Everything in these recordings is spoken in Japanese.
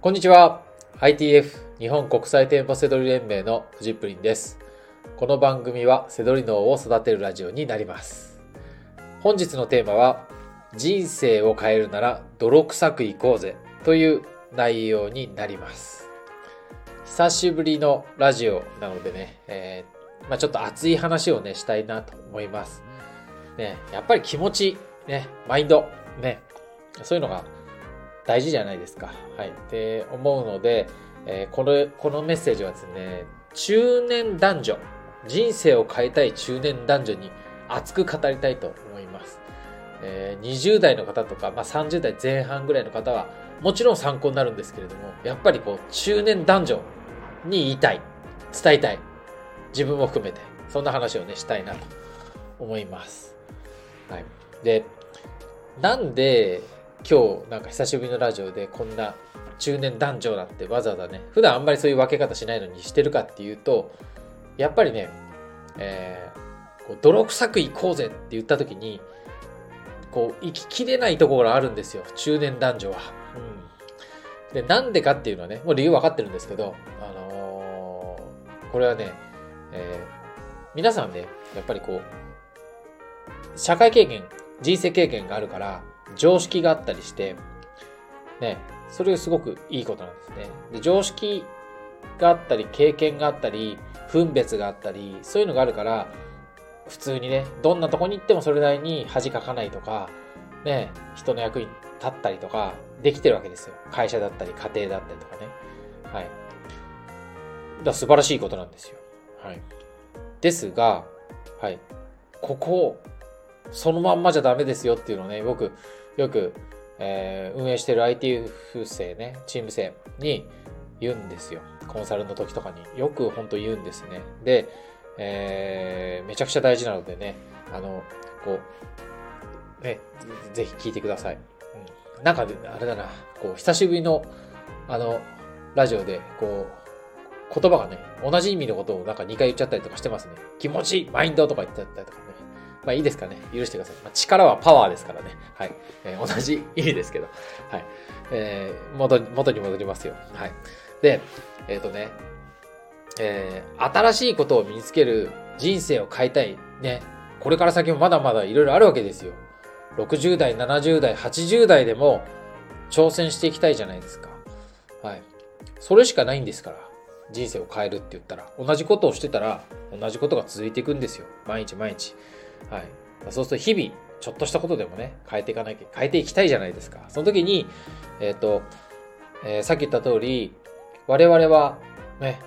こんにちは。ITF 日本国際店舗セドリ連盟のフジプリンです。この番組はセドリ脳を育てるラジオになります。本日のテーマは人生を変えるなら泥臭くいこうぜという内容になります。久しぶりのラジオなのでね、えーまあ、ちょっと熱い話をね、したいなと思います。ね、やっぱり気持ち、ね、マインド、ね、そういうのが大事じゃないですか。はい。って思うので、えーこの、このメッセージはですね、中年男女、人生を変えたい中年男女に熱く語りたいと思います。えー20代の方とか、まあ、30代前半ぐらいの方は、もちろん参考になるんですけれども、やっぱりこう、中年男女に言いたい、伝えたい、自分も含めて、そんな話をね、したいなと思います。はい。で、なんで今日なんか久しぶりのラジオでこんな中年男女だってわざわざね、普段あんまりそういう分け方しないのにしてるかっていうと、やっぱりね、えーこう泥臭くいこうぜって言った時に、こう、生ききれないところがあるんですよ、中年男女は。うん。で、なんでかっていうのはね、もう理由分かってるんですけど、あのーこれはね、えー皆さんね、やっぱりこう、社会経験、人生経験があるから、常識があったりして、ね、それすごくいいことなんですね。で常識があったり、経験があったり、分別があったり、そういうのがあるから、普通にね、どんなとこに行ってもそれなりに恥かかないとか、ね、人の役に立ったりとか、できてるわけですよ。会社だったり、家庭だったりとかね。はい。だ素晴らしいことなんですよ。はい。ですが、はい。ここ、そのまんまじゃダメですよっていうのをね、僕、よく、えー運営してる ITF 生ね、チーム生に言うんですよ。コンサルの時とかに。よく本当言うんですね。で、えーめちゃくちゃ大事なのでね、あの、こう、ね、ぜひ聞いてください。うん、なんか、あれだな、こう、久しぶりの、あの、ラジオで、こう、言葉がね、同じ意味のことをなんか2回言っちゃったりとかしてますね。気持ちいい、マインドとか言ってたりとか。まあいいですかね。許してください。まあ、力はパワーですからね。はい。えー同じ意味ですけど。はい。えー元に、元に戻りますよ。はい。で、えっ、とね、えー新しいことを身につける人生を変えたい。ね。これから先もまだまだいろいろあるわけですよ。60代、70代、80代でも挑戦していきたいじゃないですか。はい。それしかないんですから。人生を変えるって言ったら。同じことをしてたら、同じことが続いていくんですよ。毎日毎日。はい。そうすると日々、ちょっとしたことでもね、変えていかなきゃ、変えていきたいじゃないですか。その時に、えっ、と、えーさっき言った通り、我々は、ね、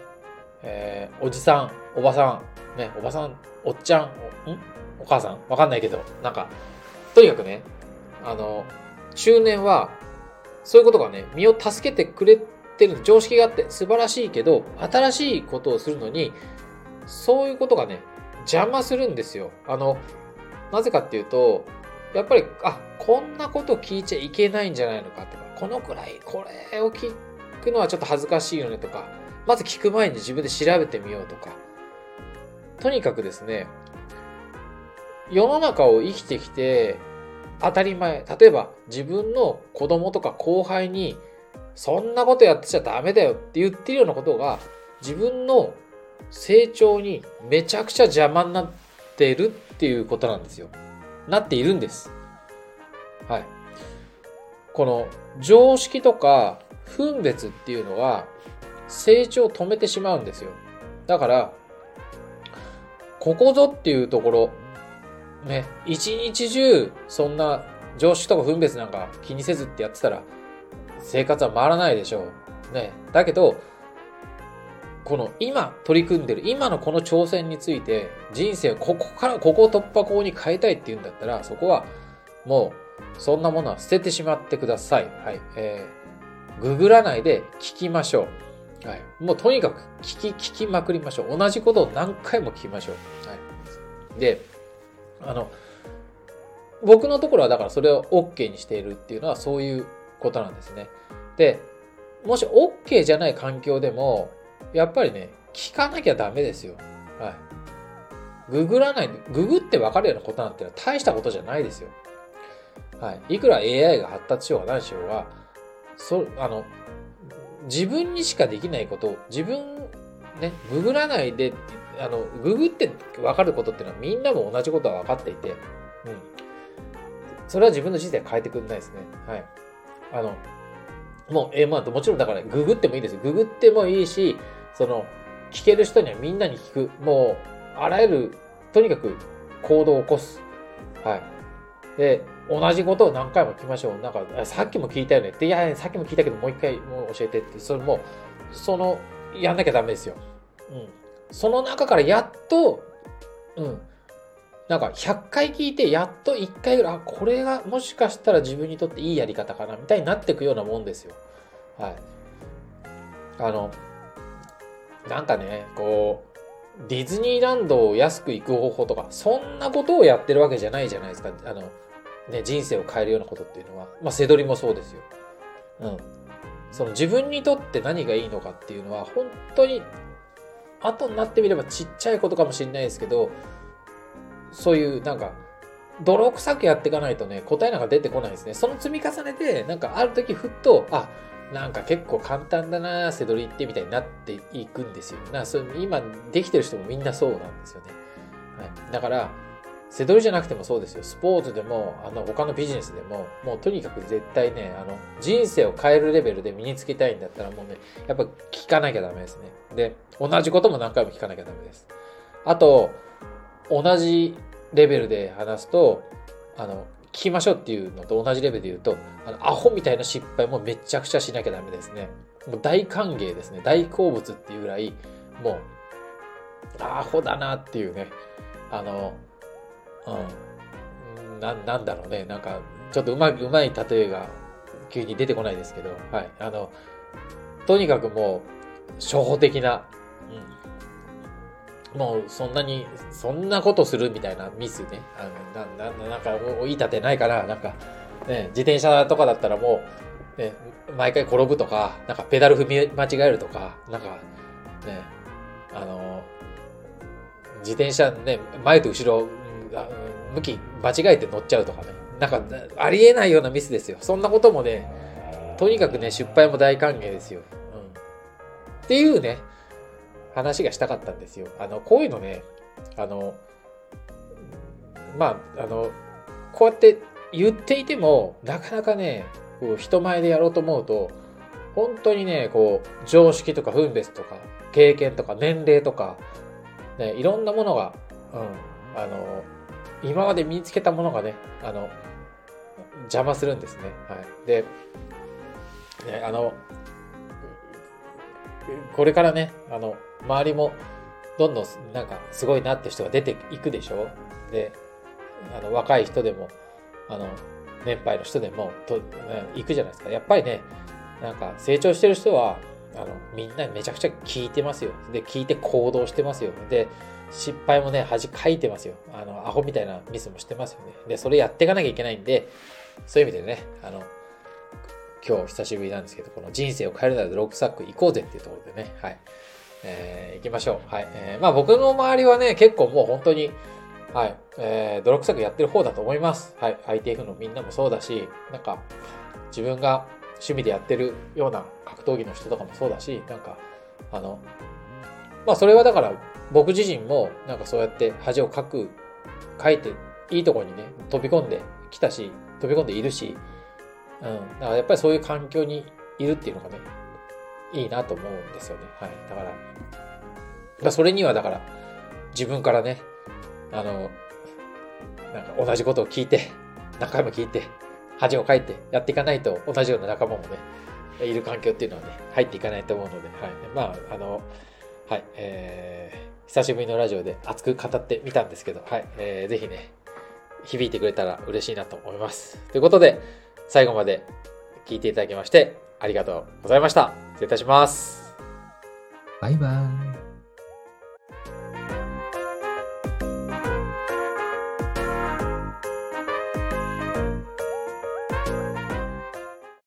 えーおじさん、おばさん、ね、おばさん、おっちゃん、おん？お母さん？わかんないけど、なんか、とにかくね、あの、中年は、そういうことがね、身を助けてくれてる常識があって素晴らしいけど、新しいことをするのに、そういうことがね、邪魔するんですよ。あの、なぜかっていうと、やっぱり、あ、こんなこと聞いちゃいけないんじゃないのかとか、このくらい、これを聞くのはちょっと恥ずかしいよねとか、まず聞く前に自分で調べてみようとか。とにかくですね、世の中を生きてきて、当たり前。例えば、自分の子供とか後輩に、そんなことやってちゃダメだよって言ってるようなことが、自分の成長にめちゃくちゃ邪魔になってるっていうことなんですよ。なっているんです。はい。この常識とか分別っていうのは成長を止めてしまうんですよ。だから、ここぞっていうところ、ね、一日中そんな常識とか分別なんか気にせずってやってたら生活は回らないでしょう。ね。だけど、この今取り組んでる今のこの挑戦について人生をここからここを突破口に変えたいっていうんだったらそこはもうそんなものは捨ててしまってください。はい。えー、ググらないで聞きましょう。はい。もうとにかく聞き、聞きまくりましょう。同じことを何回も聞きましょう。はい。で、あの、僕のところはだからそれを OK にしているっていうのはそういうことなんですね。で、もし OK じゃない環境でも、やっぱりね、聞かなきゃダメですよ。はい。ググらない、ググって分かるようなことなんてのは大したことじゃないですよ。はい。いくら AI が発達しようが何しようが、そ、あの、自分にしかできないことを、自分、ね、ググらないで、あの、ググって分かることっていうのはみんなも同じことは分かっていて、うん。それは自分の人生変えてくんないですね。はい。あの、もう、えまあ、もちろんだから、ググってもいいです。ググってもいいし、その、聞ける人にはみんなに聞く。もう、あらゆる、とにかく行動を起こす。はい。で、同じことを何回も聞きましょう。なんか、さっきも聞いたよねって、いや、さっきも聞いたけど、もう一回もう教えてって、それも、その、やんなきゃダメですよ。うん。その中からやっと、うん。なんか100回聞いて、やっと1回ぐらい、あ、これがもしかしたら自分にとっていいやり方かな、みたいになっていくようなもんですよ。はい。あの、なんかね、こう、ディズニーランドを安く行く方法とか、そんなことをやってるわけじゃないじゃないですか。あの、ね、人生を変えるようなことっていうのは。まあ、せどりもそうですよ。うん。その自分にとって何がいいのかっていうのは、本当に、後になってみればちっちゃいことかもしれないですけど、そういうなんか、泥臭くやっていかないとね、答えなんか出てこないですね。その積み重ねで、なんかある時ふっと、あ、なんか結構簡単だな、せどりってみたいになっていくんですよ。なそ今できてる人もみんなそうなんですよね。はい、だから、せどりじゃなくてもそうですよ。スポーツでも、あの、他のビジネスでも、もうとにかく絶対ね、あの、人生を変えるレベルで身につけたいんだったらもうね、やっぱ聞かなきゃダメですね。で、同じことも何回も聞かなきゃダメです。あと、同じレベルで話すと、あの、聞きましょうっていうのと同じレベルで言うと、あの、アホみたいな失敗もめちゃくちゃしなきゃダメですね。もう大歓迎ですね。大好物っていうぐらい、もう、アホだなっていうね。あの、うん。な、なんだろうね。なんか、ちょっとうまい、うまい例えが急に出てこないですけど、はい。あの、とにかくもう、初歩的な、うんもうそんなに、そんなことするみたいなミスね。あのなななんか、いい立てないから、なんか、ね、自転車とかだったらもう、ね、毎回転ぶとか、なんかペダル踏み間違えるとか、なんか、ね、あの、自転車ね、前と後ろ、向き間違えて乗っちゃうとかね。なんか、ありえないようなミスですよ。そんなこともね、とにかくね、失敗も大歓迎ですよ。うん。っていうね、話がしたかったんですよ。あの、こういうのね、あの、まあ、あの、こうやって言っていても、なかなかね、こう人前でやろうと思うと、本当にね、こう、常識とか分別とか、経験とか年齢とか、ね、いろんなものが、うん、あの、今まで身につけたものがね、あの、邪魔するんですね。はい。で、ね、あの、これからね、あの、周りもどんどんなんかすごいなって人が出ていくでしょ？で、あの、若い人でも、あの、年配の人でも、と、行くじゃないですか。やっぱりね、なんか成長してる人は、あの、みんなめちゃくちゃ聞いてますよ。で、聞いて行動してますよ。で、失敗もね、恥かいてますよ。あの、アホみたいなミスもしてますよね。で、それやっていかなきゃいけないんで、そういう意味でね、あの、今日久しぶりなんですけど、この人生を変えるならロックサック行こうぜっていうところでね、はい。えー、行きましょう。はい。えー、まあ僕の周りはね、結構もう本当に、はい、えー、泥臭くやってる方だと思います。はい。ITF のみんなもそうだし、なんか、自分が趣味でやってるような格闘技の人とかもそうだし、なんか、あの、まあそれはだから僕自身もなんかそうやって恥をかく、書いていいところにね、飛び込んできたし、飛び込んでいるし、うん。だからやっぱりそういう環境にいるっていうのがね、いいなと思うんですよね。はい。だから、まそれにはだから、自分からね、あの、なんか同じことを聞いて、何回も聞いて、恥をかいてやっていかないと同じような仲間もね、いる環境っていうのはね、入っていかないと思うので、はい。まあ、あの、はい、えー、久しぶりのラジオで熱く語ってみたんですけど、はい、えー、ぜひね、響いてくれたら嬉しいなと思います。ということで、最後まで聞いていただきまして、ありがとうございました。失礼いたします。バイバイ。